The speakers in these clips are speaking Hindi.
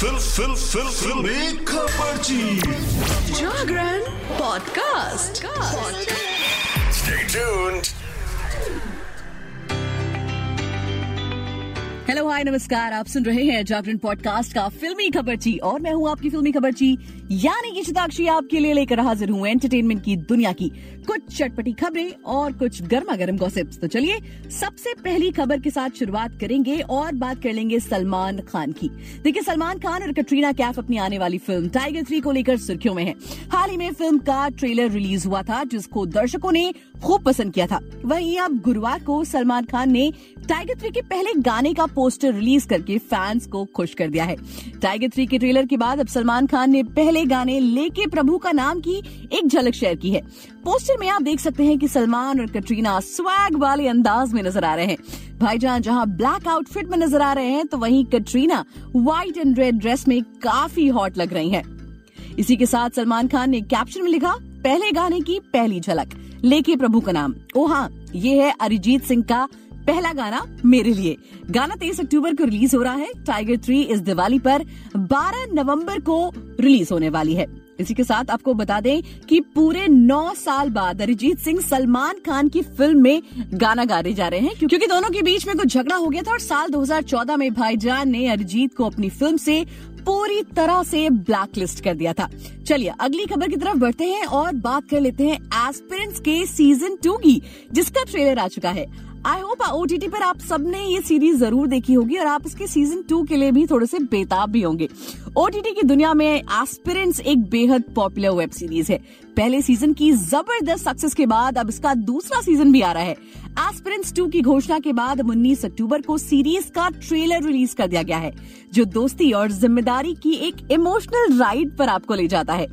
फिल फिल फिल फिल्मी खबरची Jagran podcast. Stay tuned. Hello hi नमस्कार। आप सुन रहे हैं जागरण पॉडकास्ट का फिल्मी खबरची और मैं हूँ आपकी फिल्मी खबरची यानी कि शताक्षी आपके लिए लेकर हाजिर हूँ एंटरटेनमेंट की दुनिया की कुछ चटपटी खबरें और कुछ गर्मा गर्म गॉसिप्स तो चलिए, सबसे पहली खबर के साथ शुरुआत करेंगे और बात कर लेंगे सलमान खान की। देखिए, सलमान खान और कटरीना कैफ अपनी आने वाली फ़िल्म टाइगर थ्री को लेकर सुर्खियों में है। हाल ही में फ़िल्म का ट्रेलर रिलीज़ हुआ था, जिसको दर्शकों ने खूब पसंद किया था। वहीं अब गुरुवार को सलमान खान ने टाइगर थ्री के पहले गाने का पोस्टर रिलीज़ करके फैंस को खुश कर दिया है। टाइगर थ्री के ट्रेलर के बाद अब सलमान खान ने पहले गाने लेके प्रभु का नाम की एक झलक शेयर की है। पोस्टर में आप देख सकते हैं कि सलमान और कटरीना स्वैग वाले अंदाज में नज़र आ रहे हैं। भाईजान जहाँ ब्लैक आउटफिट में नज़र आ रहे हैं तो वहीं Katrina white and red dress में काफ़ी हॉट लग रही हैं। इसी के साथ सलमान खान ने कैप्शन में लिखा, पहले गाने की पहली झलक, लेके प्रभु का नाम। ओ हाँ ये है अरिजीत सिंह का पहला गाना मेरे लिए। गाना तेईस अक्टूबर को रिलीज़ हो रहा है। टाइगर थ्री इस दिवाली पर 12 नवंबर को रिलीज़ होने वाली है। इसी के साथ आपको बता दें कि पूरे नौ साल बाद अरिजीत सिंह सलमान खान की फ़िल्म में गाना गाने जा रहे हैं, क्योंकि दोनों के बीच में कुछ झगड़ा हो गया था और साल 2014 में भाईजान ने अरिजीत को अपनी फ़िल्म से पूरी तरह से ब्लैकलिस्ट कर दिया था। चलिए, अगली खबर की तरफ़ बढ़ते हैं और बात कर लेते हैं एस्पिरेंट्स के सीज़न टू की, जिसका ट्रेलर आ चुका है। आई होप ओ टी पर आप सबने ये सीरीज़ ज़रूर देखी होगी और आप इसके सीज़न टू के लिए भी थोड़े से बेताब भी होंगे। ओटीटी की दुनिया में एस्पिरेंट्स एक बेहद पॉपुलर वेब सीरीज़ है। पहले सीज़न की ज़बरदस्त सक्सेस के बाद अब इसका दूसरा सीज़न भी आ रहा है। एस्पिरेंट्स टू की घोषणा के बाद उन्नीस अक्टूबर को सीरीज़ का ट्रेलर रिलीज़ कर दिया गया है, जो दोस्ती और ज़िम्मेदारी की एक इमोशनल राइड पर आपको ले जाता है।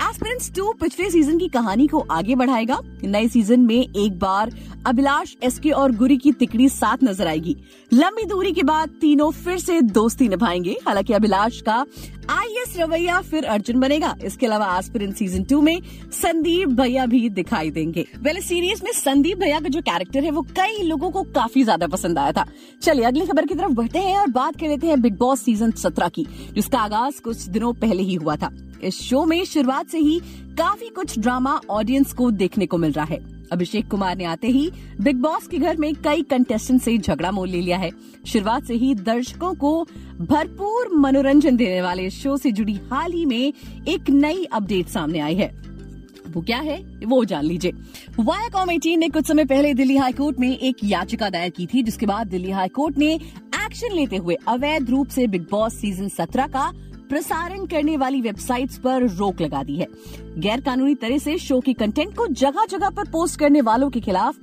एस्पिरेंट्स टू पिछले सीज़न की कहानी को आगे बढ़ाएगा। नए सीज़न में एक बार अभिलाष एसके और गुरी की तिकड़ी साथ नज़र आएगी। लंबी दूरी के बाद तीनों फिर से दोस्ती निभाएँगे। हालाँकि अभिलाष का आईएएस रवैया फिर अर्जुन बनेगा। इसके अलावा एस्पिरेंट सीज़न टू में संदीप भैया भी दिखाई देंगे। वेल सीरीज़ में संदीप भैया का जो कैरेक्टर है, वो कई लोगों को काफ़ी ज़्यादा पसंद आया था। चलिए, अगली खबर की तरफ़ बढ़ते हैं और बात कर लेते हैं बिग बॉस सीज़न सत्रह की, जिसका आगाज़ कुछ दिनों पहले ही हुआ था। इस शो में शुरुआत से ही काफ़ी कुछ ड्रामा ऑडियंस को देखने को मिल रहा है। अभिषेक कुमार ने आते ही बिग बॉस के घर में कई कंटेस्टेंट से झगड़ा मोल ले लिया है। शुरुआत से ही दर्शकों को भरपूर मनोरंजन देने वाले शो से जुड़ी हाल ही में एक नई अपडेट सामने आई है। वो क्या है, वो जान लीजिए। वायाकॉम एटीन ने कुछ समय पहले दिल्ली हाईकोर्ट में एक याचिका दायर की थी, जिसके बाद दिल्ली हाईकोर्ट ने एक्शन लेते हुए अवैध रूप से बिग बॉस सीज़न सत्रह का प्रसारण करने वाली वेबसाइट्स पर रोक लगा दी है। गैर कानूनी तरह से शो की कंटेंट को जगह जगह पर पोस्ट करने वालों के खिलाफ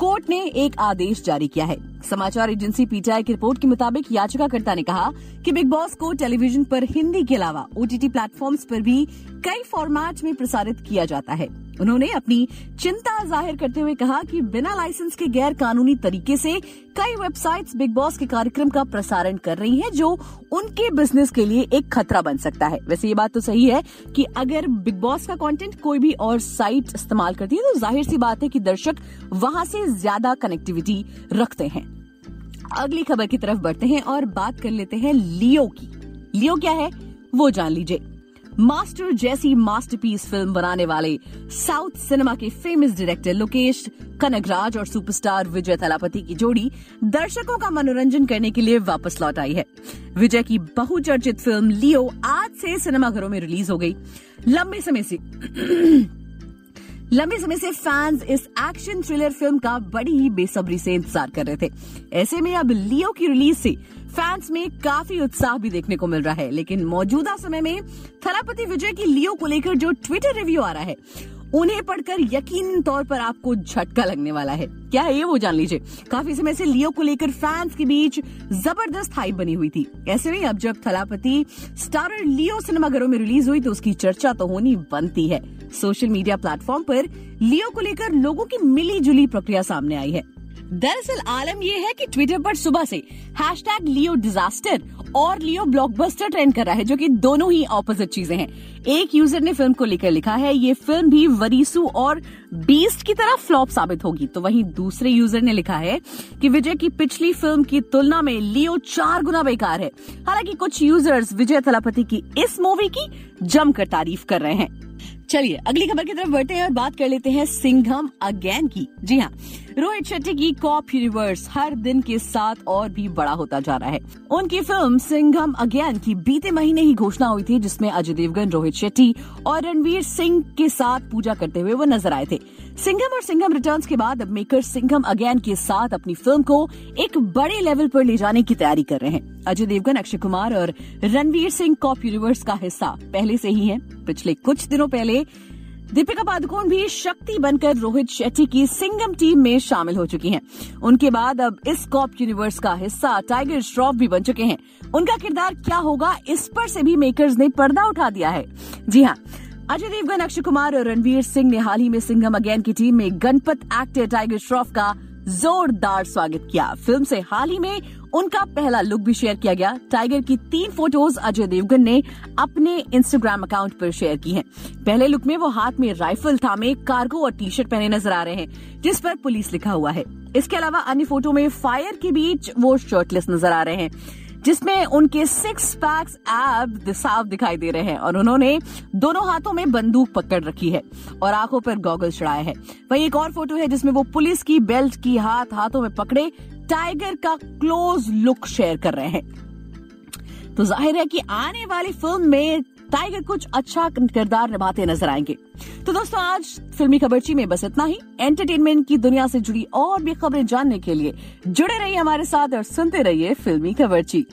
कोर्ट ने एक आदेश जारी किया है। समाचार एजेंसी पीटीआई की रिपोर्ट के मुताबिक याचिकाकर्ता ने कहा कि बिग बॉस को टेलीविज़न पर हिंदी के अलावा ओटीटी प्लेटफॉर्म्स पर भी कई फॉर्मेट में प्रसारित किया जाता है। उन्होंने अपनी चिंता ज़ाहिर करते हुए कहा कि बिना लाइसेंस के गैर कानूनी तरीके से कई वेबसाइट्स बिग बॉस के कार्यक्रम का प्रसारण कर रही हैं, जो उनके बिज़नेस के लिए एक खतरा बन सकता है। वैसे ये बात तो सही है कि अगर बिग बॉस का कंटेंट कोई भी और साइट इस्तेमाल करती है तो ज़ाहिर सी बात है कि दर्शक वहाँ से ज़्यादा कनेक्टिविटी रखते हैं। अगली खबर की तरफ़ बढ़ते हैं और बात कर लेते हैं लियो की। लियो क्या है? वो जान लीजिए। मास्टर जैसी मास्टरपीस फ़िल्म बनाने वाले साउथ सिनेमा के फ़ेमस डायरेक्टर लोकेश कनगराज और सुपरस्टार विजय थलापति की जोड़ी दर्शकों का मनोरंजन करने के लिए वापस लौट आई है। विजय की बहुचर्चित फ़िल्म लियो आज से सिनेमाघरों में रिलीज़ हो गई। लंबे समय से लंबे समय से फैंस इस एक्शन थ्रिलर फ़िल्म का बड़ी ही बेसब्री से इंतज़ार कर रहे थे। ऐसे में अब लियो की रिलीज़ से फैंस में काफ़ी उत्साह भी देखने को मिल रहा है, लेकिन मौजूदा समय में थलापति विजय की लियो को लेकर जो ट्विटर रिव्यू आ रहा है उन्हें पढ़कर यकीन तौर पर आपको झटका लगने वाला है। क्या ये वो जान लीजिए? काफ़ी समय से लियो को लेकर फैंस के बीच ज़बरदस्त हाइप बनी हुई थी। ऐसे में अब जब थलापति स्टारर लियो सिनेमाघरों में रिलीज़ हुई तो उसकी चर्चा तो होनी बनती है। सोशल मीडिया प्लेटफॉर्म पर लियो को लेकर लोगों की मिली जुली प्रक्रिया सामने आई है। दरअसल आलम यह है कि ट्विटर पर सुबह से हैश टैग लियो डिजास्टर और लियो ब्लॉकबस्टर ट्रेंड कर रहा है, जो कि दोनों ही ऑपोजिट चीज़ें हैं। एक यूज़र ने फ़िल्म को लेकर लिखा है, ये फ़िल्म भी वरीसू और बीस्ट की तरह फ्लॉप साबित होगी। तो वहीं दूसरे यूज़र ने लिखा है कि विजय की पिछली फ़िल्म की तुलना में लियो चार गुना बेकार है। हालाँकि कुछ यूज़र्स विजय थलापति की इस मूवी की जमकर तारीफ़ कर रहे हैं। चलिए, अगली खबर की तरफ़ बढ़ते हैं और बात कर लेते हैं सिंघम अगेन की। जी हाँ रोहित शेट्टी की कॉप यूनिवर्स हर दिन के साथ और भी बड़ा होता जा रहा है। उनकी फ़िल्म सिंघम अगेन की बीते महीने ही घोषणा हुई थी, जिसमें अजय देवगन, रोहित शेट्टी और रणवीर सिंह के साथ पूजा करते हुए वो नज़र आए थे। सिंघम और सिंघम रिटर्न्स के बाद अब मेकर सिंघम अगेन के साथ अपनी फ़िल्म को एक बड़े लेवल पर ले जाने की तैयारी कर रहे हैं। अजय देवगन, अक्षय कुमार और रणवीर सिंह कॉप यूनिवर्स का हिस्सा पहले से ही है। पिछले कुछ दिनों पहले दीपिका पादुकोण भी शक्ति बनकर रोहित शेट्टी की सिंगम टीम में शामिल हो चुकी हैं। उनके बाद अब इस कॉप यूनिवर्स का हिस्सा टाइगर श्रॉफ भी बन चुके हैं उनका किरदार क्या होगा, इस पर से भी मेकर्स ने पर्दा उठा दिया है जी हाँ अजय देवगन, अक्षय कुमार और रणवीर सिंह ने हाल ही में सिंगम अगेन की टीम में गणपत एक्टर टाइगर श्रॉफ का जोरदार स्वागत किया। फ़िल्म से हाल ही में उनका पहला लुक भी शेयर किया गया। टाइगर की तीन फ़ोटोज़ अजय देवगन ने अपने इंस्टाग्राम अकाउंट पर शेयर की हैं। पहले लुक में वो हाथ में राइफल थामे, कार्गो और टी शर्ट पहने नज़र आ रहे हैं, जिस पर पुलिस लिखा हुआ है। इसके अलावा अन्य फ़ोटो में फायर के बीच वो शर्टलेस नज़र आ रहे हैं। जिसमें उनके सिक्स पैक्स एब साफ़ दिखाई दे रहे हैं और उन्होंने दोनों हाथों में बंदूक पकड़ रखी है और आँखों पर गॉगल चढ़ाया है। वही एक और फ़ोटो है जिसमें वो पुलिस की बेल्ट की हाथ हाथों में पकड़े टाइगर का क्लोज लुक शेयर कर रहे हैं। तो ज़ाहिर है कि आने वाली फ़िल्म में टाइगर कुछ अच्छा किरदार निभाते नज़र आएँगे। तो दोस्तों, आज फिल्मी खबरची में बस इतना ही। एंटरटेनमेंट की दुनिया से जुड़ी और भी खबरें जानने के लिए जुड़े रहिए हमारे साथ और सुनते रहिए फिल्मी खबरची